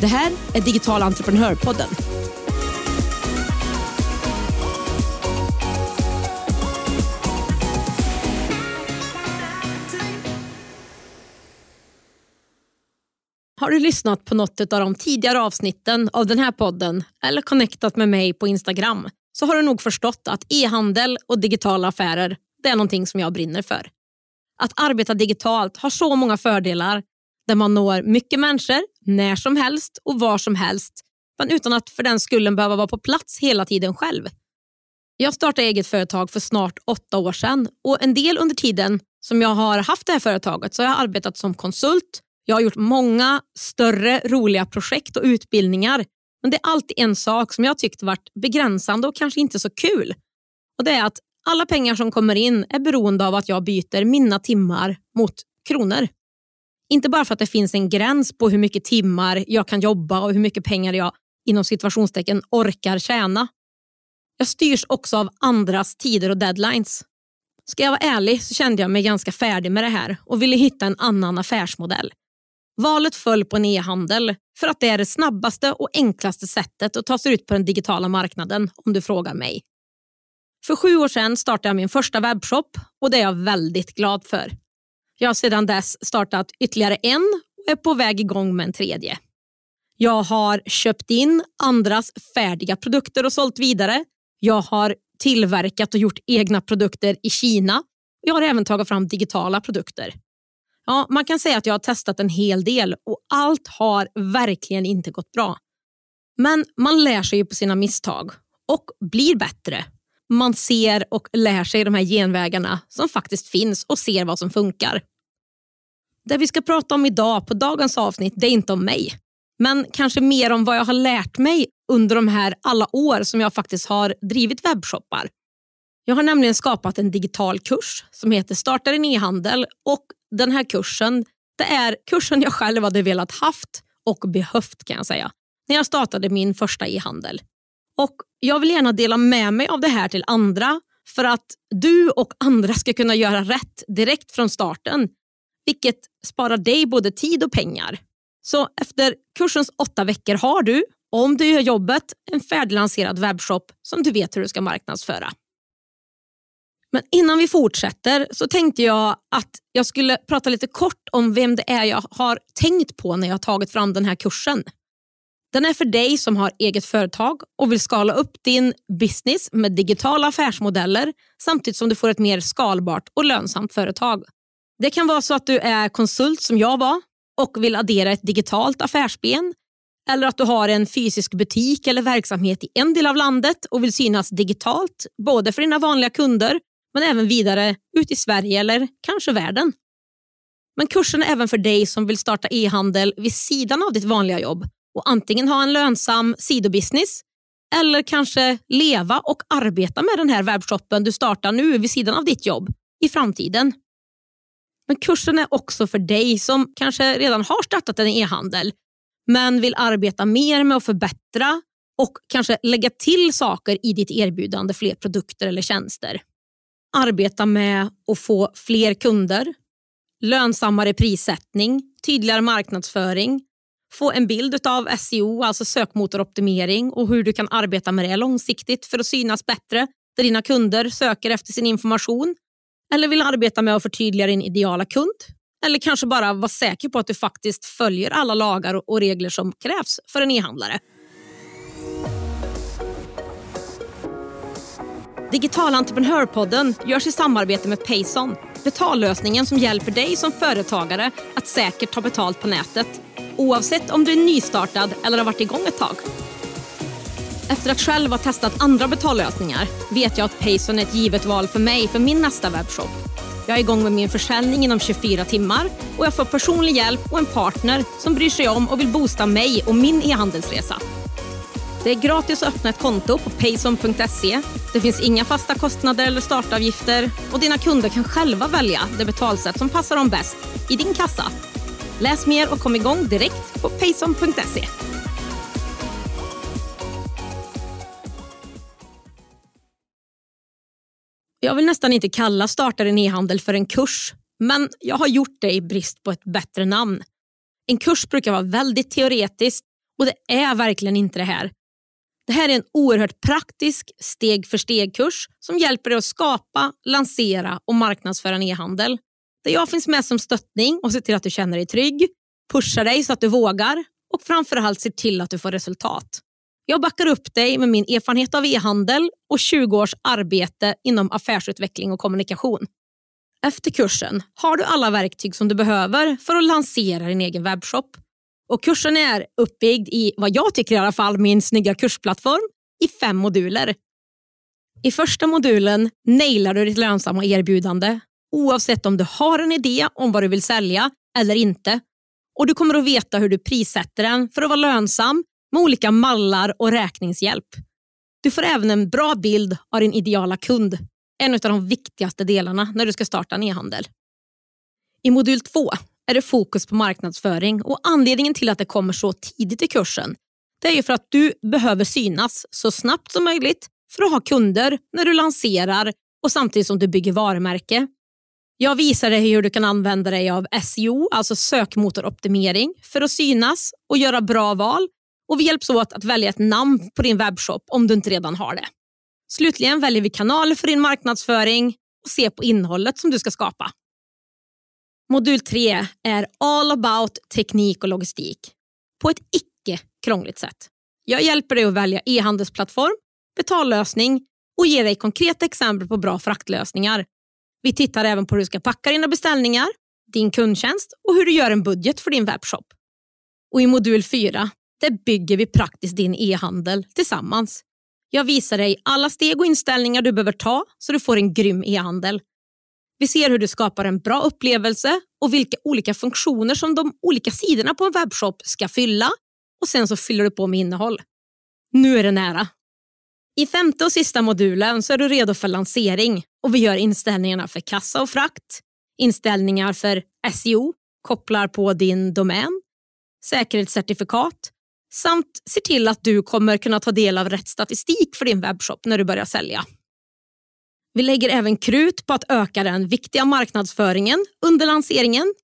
Det här är Digital entreprenörpodden. Har du lyssnat på något av de tidigare avsnitten av den här podden eller connectat med mig på Instagram så har du nog förstått att e-handel och digitala affärer det är någonting som jag brinner för. Att arbeta digitalt har så många fördelar där man når mycket människor när som helst och var som helst men utan att för den skullen behöva vara på plats hela tiden själv. Jag startade eget företag för snart åtta år sedan och en del under tiden som jag har haft det här företaget så har jag arbetat som konsult. Jag har gjort många större roliga projekt och utbildningar men det är alltid en sak som jag tyckt varit begränsande och kanske inte så kul. Och Det är att alla pengar som kommer in är beroende av att jag byter mina timmar mot kronor. Inte bara för att det finns en gräns på hur mycket timmar jag kan jobba och hur mycket pengar jag inom situationstecken orkar tjäna. Jag styrs också av andras tider och deadlines. Ska jag vara ärlig så kände jag mig ganska färdig med det här och ville hitta en annan affärsmodell. Valet föll på en e-handel för att det är det snabbaste och enklaste sättet att ta sig ut på den digitala marknaden om du frågar mig. För sju år sedan startade jag min första webbshop och det är jag väldigt glad för. Jag har sedan dess startat ytterligare en och är på väg igång med en tredje. Jag har köpt in andras färdiga produkter och sålt vidare. Jag har tillverkat och gjort egna produkter i Kina. Jag har även tagit fram digitala produkter. Ja, man kan säga att jag har testat en hel del och allt har verkligen inte gått bra. Men man lär sig ju på sina misstag och blir bättre. Man ser och lär sig de här genvägarna som faktiskt finns och ser vad som funkar. Det vi ska prata om idag på dagens avsnitt det är inte om mig, men kanske mer om vad jag har lärt mig under de här alla år som jag faktiskt har drivit webbshoppar. Jag har nämligen skapat en digital kurs som heter Starta din e-handel och den här kursen det är kursen jag själv hade velat haft och behövt kan jag säga när jag startade min första e-handel. Och Jag vill gärna dela med mig av det här till andra för att du och andra ska kunna göra rätt direkt från starten vilket sparar dig både tid och pengar. Så efter kursens åtta veckor har du, om du gör jobbet, en färdiglanserad webbshop som du vet hur du ska marknadsföra. Men innan vi fortsätter så tänkte jag att jag skulle prata lite kort om vem det är jag har tänkt på när jag har tagit fram den här kursen. Den är för dig som har eget företag och vill skala upp din business med digitala affärsmodeller samtidigt som du får ett mer skalbart och lönsamt företag. Det kan vara så att du är konsult som jag var och vill addera ett digitalt affärsben eller att du har en fysisk butik eller verksamhet i en del av landet och vill synas digitalt, både för dina vanliga kunder men även vidare ut i Sverige eller kanske världen. Men kursen är även för dig som vill starta e-handel vid sidan av ditt vanliga jobb och antingen ha en lönsam sidobusiness eller kanske leva och arbeta med den här webbshoppen du startar nu vid sidan av ditt jobb i framtiden. Men kursen är också för dig som kanske redan har startat en e-handel men vill arbeta mer med att förbättra och kanske lägga till saker i ditt erbjudande, fler produkter eller tjänster. Arbeta med att få fler kunder, lönsammare prissättning, tydligare marknadsföring, få en bild av SEO, alltså sökmotoroptimering och hur du kan arbeta med det långsiktigt för att synas bättre där dina kunder söker efter sin information eller vill arbeta med att förtydliga din ideala kund eller kanske bara vara säker på att du faktiskt följer alla lagar och regler som krävs för en e-handlare. Digital entreprenörpodden görs i samarbete med Payson. Betallösningen som hjälper dig som företagare att säkert ta betalt på nätet. Oavsett om du är nystartad eller har varit igång ett tag. Efter att själv ha testat andra betallösningar vet jag att Payson är ett givet val för mig för min nästa webbshop. Jag är igång med min försäljning inom 24 timmar och jag får personlig hjälp och en partner som bryr sig om och vill boosta mig och min e-handelsresa. Det är gratis att öppna ett konto på payson.se. Det finns inga fasta kostnader eller startavgifter och dina kunder kan själva välja det betalsätt som passar dem bäst i din kassa. Läs mer och kom igång direkt på payson.se. Jag vill nästan inte kalla Starta din e-handel för en kurs, men jag har gjort det i brist på ett bättre namn. En kurs brukar vara väldigt teoretiskt och det är verkligen inte det här. Det här är en oerhört praktisk steg för steg-kurs som hjälper dig att skapa, lansera och marknadsföra en e-handel. Där jag finns med som stöttning och ser till att du känner dig trygg, pushar dig så att du vågar och framförallt ser till att du får resultat. Jag backar upp dig med min erfarenhet av e-handel och 20 års arbete inom affärsutveckling och kommunikation. Efter kursen har du alla verktyg som du behöver för att lansera din egen webbshop. Och kursen är uppbyggd i, vad jag tycker i alla fall, min snygga kursplattform i fem moduler. I första modulen nailar du ditt lönsamma erbjudande oavsett om du har en idé om vad du vill sälja eller inte. Och Du kommer att veta hur du prissätter den för att vara lönsam med olika mallar och räkningshjälp. Du får även en bra bild av din ideala kund, en av de viktigaste delarna när du ska starta en e-handel. I modul 2 är det fokus på marknadsföring och anledningen till att det kommer så tidigt i kursen det är ju för att du behöver synas så snabbt som möjligt för att ha kunder när du lanserar och samtidigt som du bygger varumärke. Jag visar dig hur du kan använda dig av SEO, alltså sökmotoroptimering, för att synas och göra bra val och vi hjälps åt att välja ett namn på din webbshop om du inte redan har det. Slutligen väljer vi kanaler för din marknadsföring och ser på innehållet som du ska skapa. Modul 3 är all about teknik och logistik på ett icke krångligt sätt. Jag hjälper dig att välja e-handelsplattform, betallösning och ger dig konkreta exempel på bra fraktlösningar. Vi tittar även på hur du ska packa dina beställningar, din kundtjänst och hur du gör en budget för din webbshop. Och I modul 4 där bygger vi praktiskt din e-handel tillsammans. Jag visar dig alla steg och inställningar du behöver ta så du får en grym e-handel. Vi ser hur du skapar en bra upplevelse och vilka olika funktioner som de olika sidorna på en webbshop ska fylla och sen så fyller du på med innehåll. Nu är det nära. I femte och sista modulen så är du redo för lansering och vi gör inställningarna för kassa och frakt, inställningar för SEO, kopplar på din domän, säkerhetscertifikat samt ser till att du kommer kunna ta del av rätt statistik för din webbshop när du börjar sälja. Vi lägger även krut på att öka den viktiga marknadsföringen under lanseringen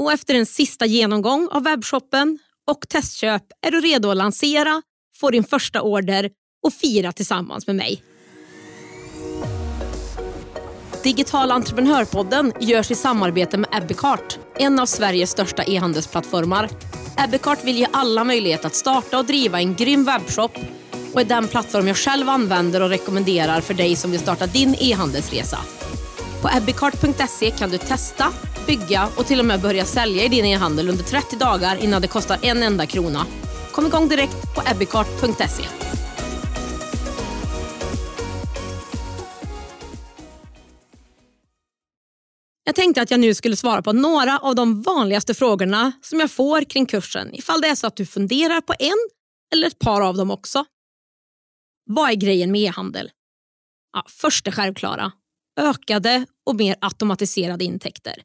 och efter en sista genomgång av webbshoppen och testköp är du redo att lansera, få din första order och fira tillsammans med mig. Digital entreprenörpodden görs i samarbete med Ebbecart, en av Sveriges största e-handelsplattformar Ebbecart vill ge alla möjlighet att starta och driva en grym webbshop och är den plattform jag själv använder och rekommenderar för dig som vill starta din e-handelsresa. På ebbicart.se kan du testa, bygga och till och med börja sälja i din e-handel under 30 dagar innan det kostar en enda krona. Kom igång direkt på ebbicart.se. Jag tänkte att jag nu skulle svara på några av de vanligaste frågorna som jag får kring kursen ifall det är så att du funderar på en eller ett par av dem också. Vad är grejen med e-handel? Ja, först det självklara. Ökade och mer automatiserade intäkter.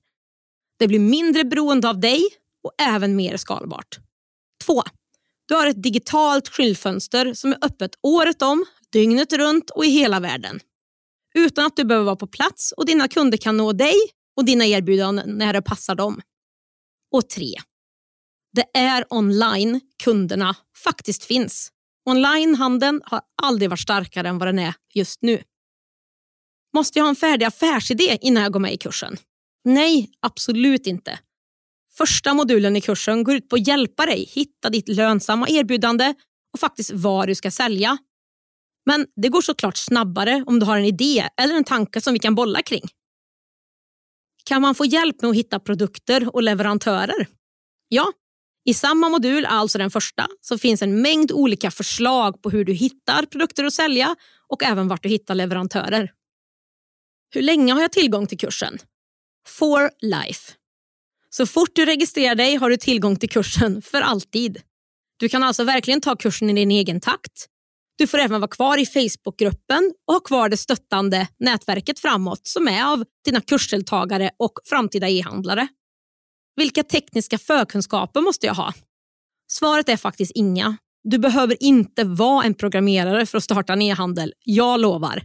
Det blir mindre beroende av dig och även mer skalbart. 2. Du har ett digitalt skyltfönster som är öppet året om, dygnet runt och i hela världen. Utan att du behöver vara på plats och dina kunder kan nå dig och dina erbjudanden när det passar dem. Och tre, det är online kunderna faktiskt finns. Onlinehandeln har aldrig varit starkare än vad den är just nu. Måste jag ha en färdig affärsidé innan jag går med i kursen? Nej, absolut inte. Första modulen i kursen går ut på att hjälpa dig hitta ditt lönsamma erbjudande och faktiskt vad du ska sälja. Men det går såklart snabbare om du har en idé eller en tanke som vi kan bolla kring. Kan man få hjälp med att hitta produkter och leverantörer? Ja, i samma modul, alltså den första, så finns en mängd olika förslag på hur du hittar produkter att sälja och även vart du hittar leverantörer. Hur länge har jag tillgång till kursen? For life. Så fort du registrerar dig har du tillgång till kursen för alltid. Du kan alltså verkligen ta kursen i din egen takt. Du får även vara kvar i Facebookgruppen och ha kvar det stöttande nätverket framåt som är av dina kursdeltagare och framtida e-handlare. Vilka tekniska förkunskaper måste jag ha? Svaret är faktiskt inga. Du behöver inte vara en programmerare för att starta en e-handel, jag lovar.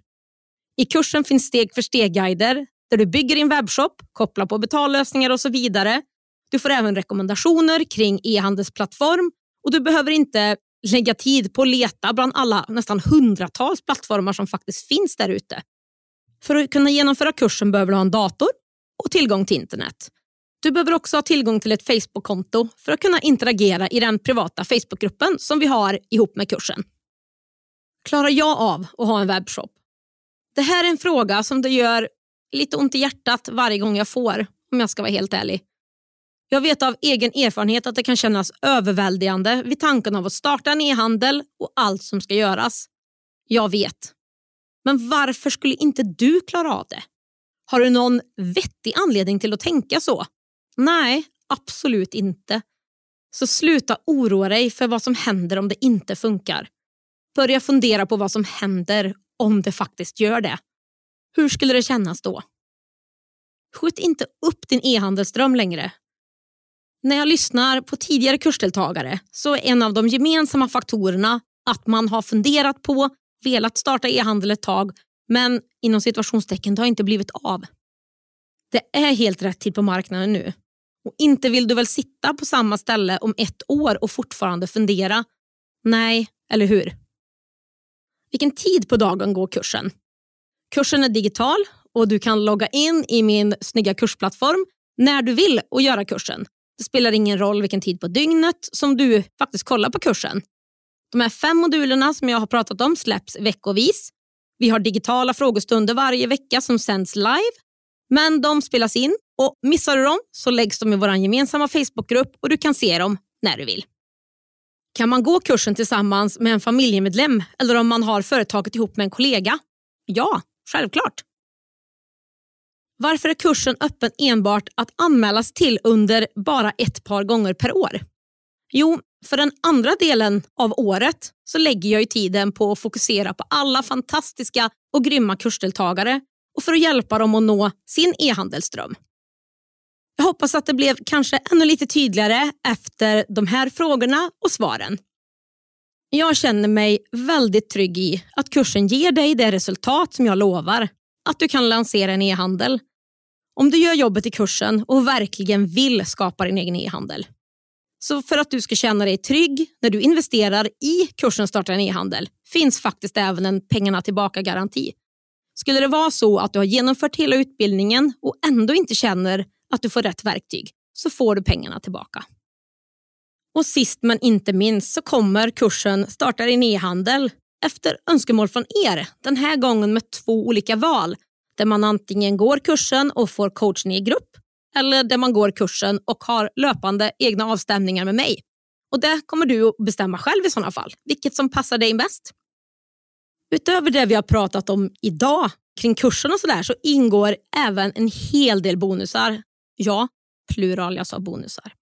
I kursen finns steg för steg-guider där du bygger din webbshop, kopplar på betallösningar och så vidare. Du får även rekommendationer kring e-handelsplattform och du behöver inte lägga tid på att leta bland alla nästan hundratals plattformar som faktiskt finns där ute. För att kunna genomföra kursen behöver du ha en dator och tillgång till internet. Du behöver också ha tillgång till ett Facebook-konto för att kunna interagera i den privata Facebookgruppen som vi har ihop med kursen. Klarar jag av att ha en webbshop? Det här är en fråga som det gör lite ont i hjärtat varje gång jag får, om jag ska vara helt ärlig. Jag vet av egen erfarenhet att det kan kännas överväldigande vid tanken av att starta en e-handel och allt som ska göras. Jag vet. Men varför skulle inte du klara av det? Har du någon vettig anledning till att tänka så? Nej, absolut inte. Så sluta oroa dig för vad som händer om det inte funkar. Börja fundera på vad som händer om det faktiskt gör det. Hur skulle det kännas då? Skjut inte upp din e-handelsdröm längre. När jag lyssnar på tidigare kursdeltagare så är en av de gemensamma faktorerna att man har funderat på, velat starta e-handel ett tag men inom situationstecken det har inte blivit av. Det är helt rätt tid på marknaden nu. Och inte vill du väl sitta på samma ställe om ett år och fortfarande fundera? Nej, eller hur? Vilken tid på dagen går kursen? Kursen är digital och du kan logga in i min snygga kursplattform när du vill och göra kursen. Det spelar ingen roll vilken tid på dygnet som du faktiskt kollar på kursen. De här fem modulerna som jag har pratat om släpps veckovis. Vi har digitala frågestunder varje vecka som sänds live. Men de spelas in och missar du dem så läggs de i vår gemensamma Facebookgrupp och du kan se dem när du vill. Kan man gå kursen tillsammans med en familjemedlem eller om man har företaget ihop med en kollega? Ja, självklart. Varför är kursen öppen enbart att anmälas till under bara ett par gånger per år? Jo, för den andra delen av året så lägger jag ju tiden på att fokusera på alla fantastiska och grymma kursdeltagare och för att hjälpa dem att nå sin e-handelsdröm. Jag hoppas att det blev kanske ännu lite tydligare efter de här frågorna och svaren. Jag känner mig väldigt trygg i att kursen ger dig det resultat som jag lovar. Att du kan lansera en e-handel. Om du gör jobbet i kursen och verkligen vill skapa din egen e-handel. Så för att du ska känna dig trygg när du investerar i kursen Starta en e-handel finns faktiskt även en pengarna tillbaka-garanti. Skulle det vara så att du har genomfört hela utbildningen och ändå inte känner att du får rätt verktyg så får du pengarna tillbaka. Och sist men inte minst så kommer kursen Starta din e-handel efter önskemål från er. Den här gången med två olika val där man antingen går kursen och får coachning i grupp eller där man går kursen och har löpande egna avstämningar med mig. Och Det kommer du att bestämma själv i sådana fall, vilket som passar dig bäst. Utöver det vi har pratat om idag kring kursen och sådär så ingår även en hel del bonusar. Ja, plural, jag sa bonusar.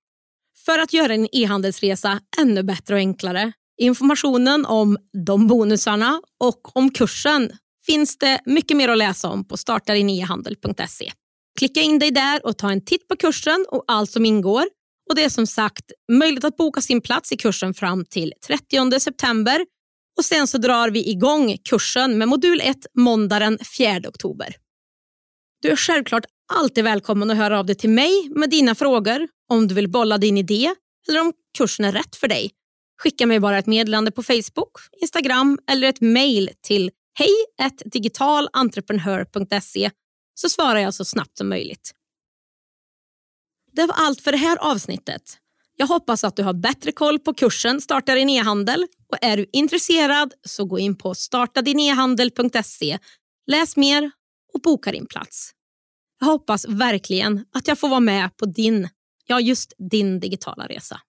För att göra din e-handelsresa ännu bättre och enklare. Informationen om de bonusarna och om kursen finns det mycket mer att läsa om på startarinehandel.se. Klicka in dig där och ta en titt på kursen och allt som ingår. Och Det är som sagt möjligt att boka sin plats i kursen fram till 30 september och sen så drar vi igång kursen med modul 1 måndagen 4 oktober. Du är självklart alltid välkommen att höra av dig till mig med dina frågor om du vill bolla din idé eller om kursen är rätt för dig. Skicka mig bara ett meddelande på Facebook, Instagram eller ett mejl till hej digitalentreprenör.se så svarar jag så snabbt som möjligt. Det var allt för det här avsnittet. Jag hoppas att du har bättre koll på kursen Starta din e-handel och är du intresserad så gå in på startadinehandel.se, läs mer och boka din plats. Jag hoppas verkligen att jag får vara med på din, ja just din digitala resa.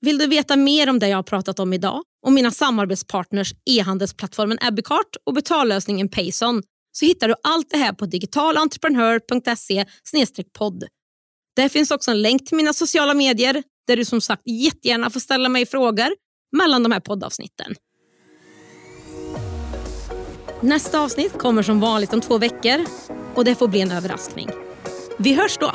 Vill du veta mer om det jag har pratat om idag och mina samarbetspartners e-handelsplattformen Abicart och betallösningen Payson så hittar du allt det här på digitalentreprenör.se podd. Där finns också en länk till mina sociala medier där du som sagt jättegärna får ställa mig frågor mellan de här poddavsnitten. Nästa avsnitt kommer som vanligt om två veckor och det får bli en överraskning. Vi hörs då!